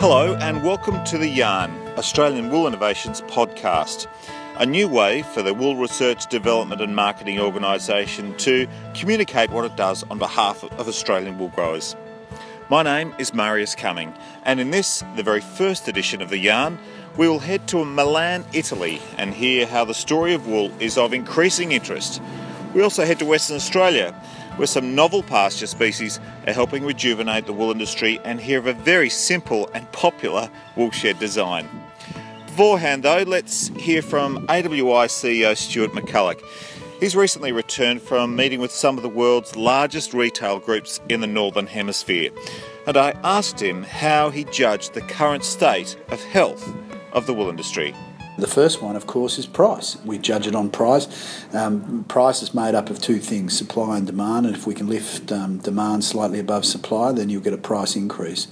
Hello, and welcome to the Yarn, Australian Wool Innovations podcast, a new way for the Wool Research, Development and Marketing Organisation to communicate what it does on behalf of Australian wool growers. My name is Marius Cumming, and in this, the very first edition of the Yarn, we will head to Milan, Italy, and hear how the story of wool is of increasing interest. We also head to Western Australia where some novel pasture species are helping rejuvenate the wool industry and hear of a very simple and popular woolshed design. Beforehand, though, let's hear from AWI CEO Stuart McCulloch. He's recently returned from meeting with some of the world's largest retail groups in the Northern Hemisphere, and I asked him how he judged the current state of health of the wool industry. The first one, of course, is price. We judge it on price. Um, price is made up of two things supply and demand, and if we can lift um, demand slightly above supply, then you'll get a price increase.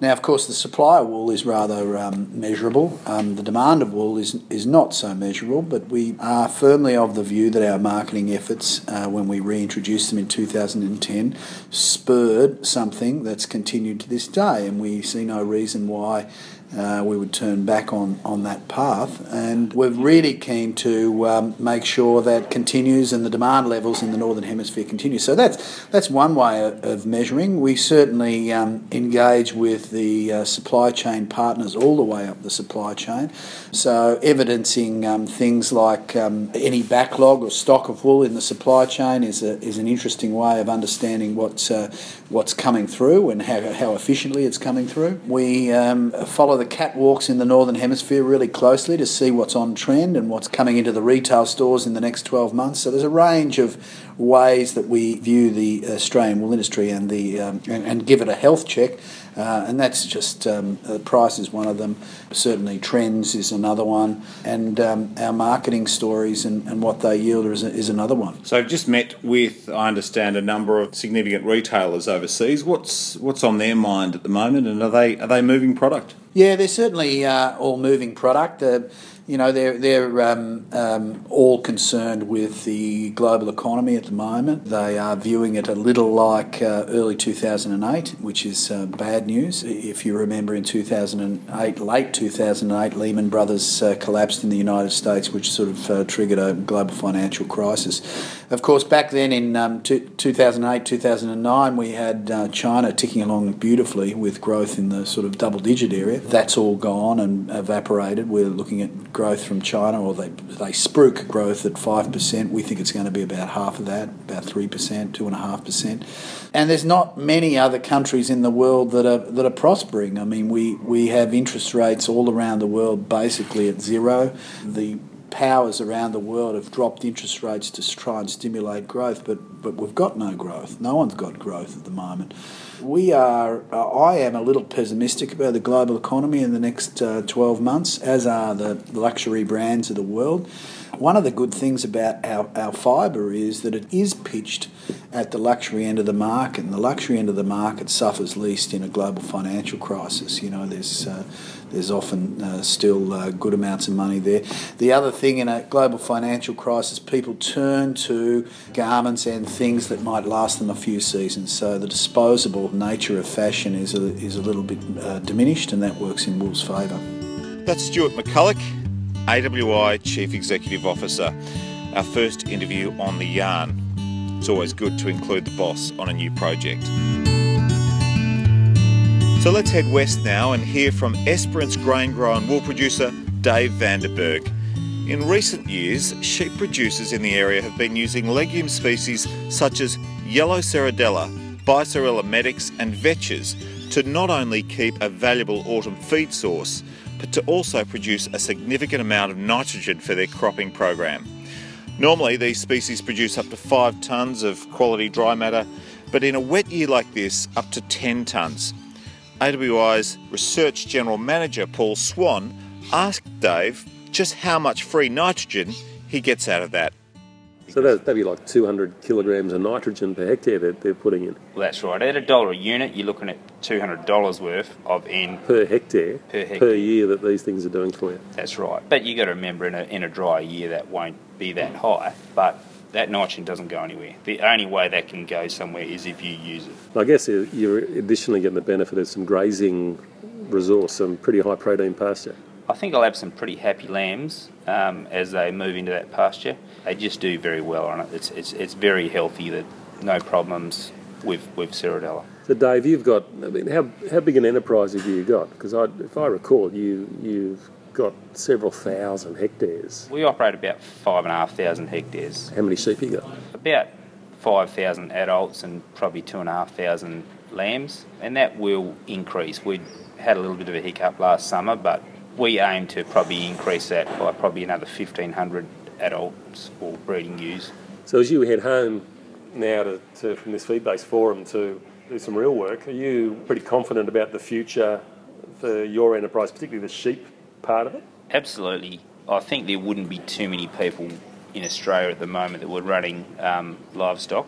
Now, of course, the supply of wool is rather um, measurable. Um, the demand of wool is, is not so measurable, but we are firmly of the view that our marketing efforts, uh, when we reintroduced them in 2010, spurred something that's continued to this day, and we see no reason why uh, we would turn back on, on that path. And we're really keen to um, make sure that continues and the demand levels in the Northern Hemisphere continue. So that's, that's one way of measuring. We certainly um, engage with the uh, supply chain partners all the way up the supply chain. So evidencing um, things like um, any backlog or stock of wool in the supply chain is, a, is an interesting way of understanding what's, uh, what's coming through and how, how efficiently it's coming through. We um, follow the the catwalks in the Northern Hemisphere really closely to see what's on trend and what's coming into the retail stores in the next 12 months. So there's a range of ways that we view the Australian wool industry and, the, um, and, and, give it a health check. Uh, and that's just um, uh, price is one of them. Certainly, trends is another one, and um, our marketing stories and, and what they yield is, is another one. So, I've just met with, I understand, a number of significant retailers overseas. What's what's on their mind at the moment, and are they are they moving product? Yeah, they're certainly uh, all moving product. Uh, you know, they're, they're um, um, all concerned with the global economy at the moment. They are viewing it a little like uh, early 2008, which is uh, bad news. If you remember in 2008, late 2008, Lehman Brothers uh, collapsed in the United States, which sort of uh, triggered a global financial crisis. Of course, back then in um, 2008, 2009, we had China ticking along beautifully with growth in the sort of double digit area. That's all gone and evaporated. We're looking at growth from China, or they they spruik growth at five percent. We think it's going to be about half of that, about three percent, two and a half percent. And there's not many other countries in the world that are that are prospering. I mean, we we have interest rates all around the world basically at zero. The powers around the world have dropped interest rates to try and stimulate growth, but, but we've got no growth. No one's got growth at the moment. We are, uh, I am a little pessimistic about the global economy in the next uh, 12 months, as are the luxury brands of the world. One of the good things about our, our fibre is that it is pitched at the luxury end of the market, and the luxury end of the market suffers least in a global financial crisis. You know, there's uh, there's often uh, still uh, good amounts of money there. The other thing in a global financial crisis, people turn to garments and things that might last them a few seasons. So the disposable nature of fashion is a, is a little bit uh, diminished, and that works in wool's favour. That's Stuart McCulloch, AWI Chief Executive Officer. Our first interview on the yarn. It's always good to include the boss on a new project. So let's head west now and hear from Esperance grain grower and wool producer Dave Vanderberg. In recent years, sheep producers in the area have been using legume species such as yellow serradella, biserrula medics, and vetches to not only keep a valuable autumn feed source, but to also produce a significant amount of nitrogen for their cropping program. Normally, these species produce up to 5 tonnes of quality dry matter, but in a wet year like this, up to 10 tonnes. AWI's Research General Manager Paul Swan asked Dave just how much free nitrogen he gets out of that. So that, would be like 200 kilograms of nitrogen per hectare that they're putting in. Well, that's right. At a dollar a unit, you're looking at $200 worth of N. Per hectare? Per hectare. Per year that these things are doing for you. That's right. But you got to remember, in a, in a dry year, that won't be that high. But that nitrogen doesn't go anywhere. The only way that can go somewhere is if you use it. I guess you're additionally getting the benefit of some grazing resource, some pretty high protein pasture. I think I'll have some pretty happy lambs um, as they move into that pasture. They just do very well on it. It's, it's, it's very healthy, that no problems with, with serradella. So, Dave, you've got, I mean, how, how big an enterprise have you got? Because if I recall, you, you've got several thousand hectares. We operate about five and a half thousand hectares. How many sheep you got? About 5,000 adults and probably 2,500 lambs, and that will increase. We had a little bit of a hiccup last summer, but we aim to probably increase that by probably another 1,500 adults or breeding ewes. So as you head home now to, to from this feed-based forum to do some real work, are you pretty confident about the future for your enterprise, particularly the sheep part of it? Absolutely. I think there wouldn't be too many people in Australia at the moment that were running um, livestock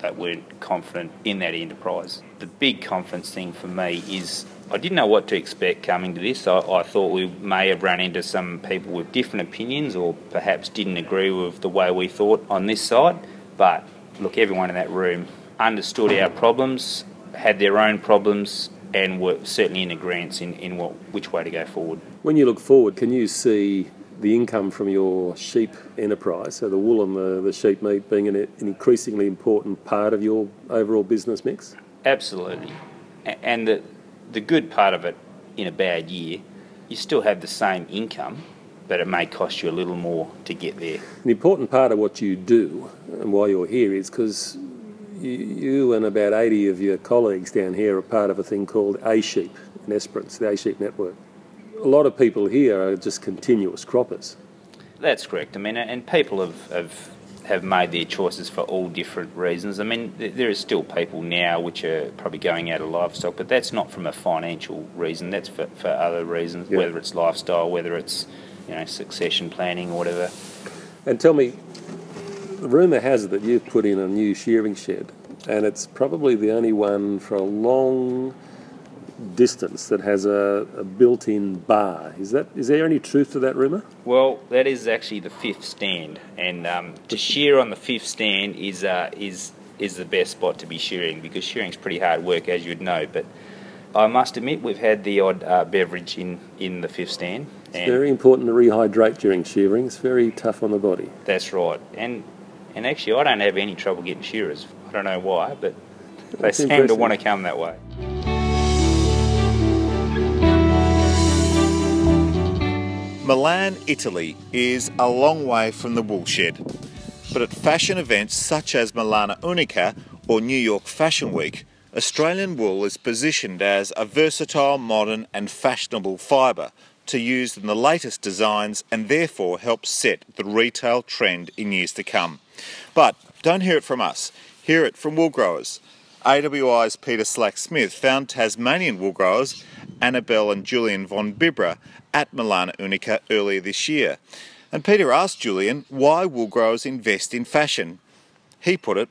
that weren't confident in that enterprise. The big confidence thing for me is I didn't know what to expect coming to this. I, I, thought we may have run into some people with different opinions or perhaps didn't agree with the way we thought on this side. But look, everyone in that room understood our problems, had their own problems, and were certainly in agreement in, in what, which way to go forward. When you look forward, can you see the income from your sheep enterprise, so the wool and the, the sheep meat being an, an increasingly important part of your overall business mix? Absolutely. And the, the good part of it in a bad year, you still have the same income, but it may cost you a little more to get there. An important part of what you do and why you're here is because you, you, and about 80 of your colleagues down here are part of a thing called ASHEEP in Esperance, the ASHEEP Network a lot of people here are just continuous croppers. That's correct. I mean, and people have, have have made their choices for all different reasons. I mean, there are still people now which are probably going out of livestock, but that's not from a financial reason. That's for, for other reasons, whether it's lifestyle, whether it's you know succession planning or whatever. And tell me, the rumour has it that you've put in a new shearing shed, and it's probably the only one for a long distance that has a, a, built-in bar. Is that is there any truth to that rumor? Well, that is actually the fifth stand, and um, to shear on the fifth stand is uh, is is the best spot to be shearing because shearing is pretty hard work, as you'd know. But I must admit, we've had the odd uh, beverage in in the fifth stand. It's very important to rehydrate during shearing. It's very tough on the body. That's right, and and actually, I don't have any trouble getting shearers. I don't know why, but they seem impressive. to want to come that way. Milan, Italy is a long way from the woolshed, but at fashion events such as Milano Unica or New York Fashion Week, Australian wool is positioned as a versatile, modern and fashionable fibre to use in the latest designs and therefore help set the retail trend in years to come. But don't hear it from us, hear it from wool growers. AWI's Peter Slack Smith found Tasmanian wool growers Annabelle and Julian von Bibra at Milano Unica earlier this year. And Peter asked Julian why wool growers invest in fashion. He put it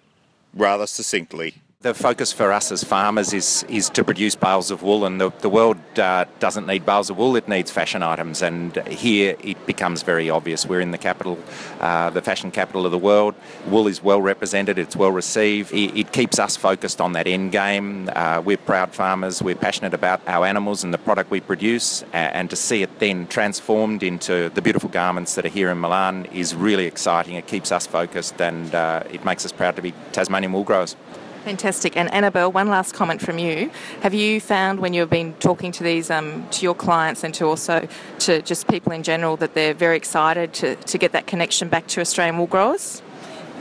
rather succinctly. The focus for us as farmers is is to produce bales of wool, and the, the world uh, doesn't need bales of wool; it needs fashion items. And here it becomes very obvious. We're in the capital, uh, the fashion capital of the world. Wool is well represented; it's well received. It, it keeps us focused on that end game. Uh, we're proud farmers. We're passionate about our animals and the product we produce, and to see it then transformed into the beautiful garments that are here in Milan is really exciting. It keeps us focused, and uh, it makes us proud to be Tasmanian wool growers. Fantastic. And Annabelle, one last comment from you. Have you found when you've been talking to these um, to your clients and to also to just people in general that they're very excited to, to get that connection back to Australian wool growers?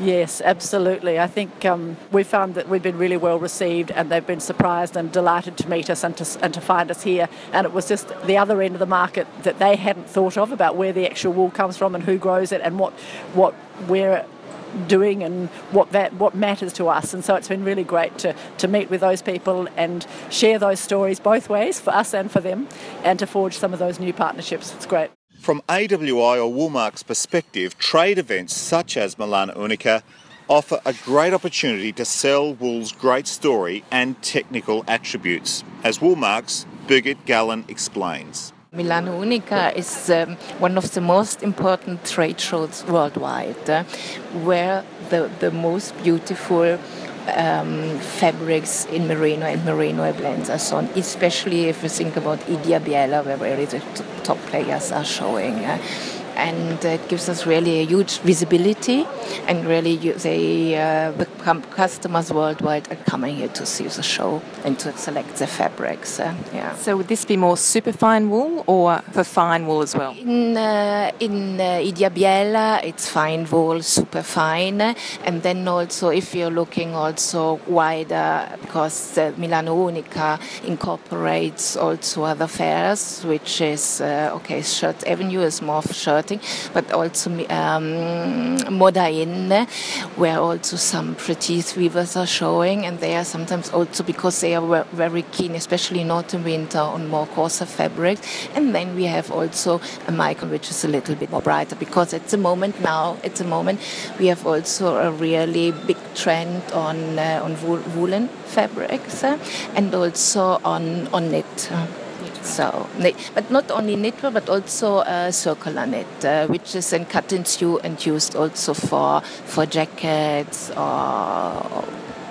Yes, absolutely. I think um, we found that we've been really well received and they've been surprised and delighted to meet us and to, and to find us here. And it was just the other end of the market that they hadn't thought of about where the actual wool comes from and who grows it and what, what where doing and what that what matters to us. And so it's been really great to, to meet with those people and share those stories both ways for us and for them and to forge some of those new partnerships. It's great. From AWI or Woolmark's perspective, trade events such as Milano Unica offer a great opportunity to sell wool's great story and technical attributes, as Woolmark's Birgit Gallen explains. Milano Unica is um, one of the most important trade shows worldwide, uh, where the, the most beautiful um, fabrics in merino and merino blends so on, especially if you think about Ideabiella, where really the top players are showing. Uh, and it gives us really a huge visibility and really they uh, become customers worldwide are coming here to see the show and to select the fabrics uh, yeah So would this be more superfine wool or for fine wool as well? in uh, in uh, Ideabiella, it's fine wool, super fine, and then also if you're looking also wider, because uh, Milano Unica incorporates also other fairs, which is uh, okay, Shirt Avenue is more for but also um, Moda where also some pretty weavers are showing, and they are sometimes also because they are very keen, especially in autumn winter, on more coarser fabrics, and then we have also a micron which is a little bit more brighter because at the moment now at the moment we have also a really big trend on uh, on wool, woolen fabrics uh, and also on on knit. uh, so, but not only knit, but also uh, circular knit, uh, which is then cut in and used also for for jackets or,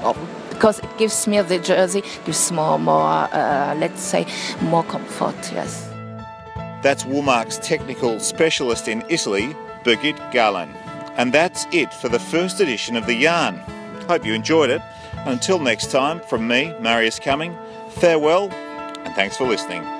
or because it gives me the jersey gives more more uh, let's say more comfort. Yes. That's Woolmark's technical specialist in Italy, Birgit Garland. And that's it for the first edition of The Yarn. Hope you enjoyed it. Until next time, from me, Marius Cumming, farewell and thanks for listening.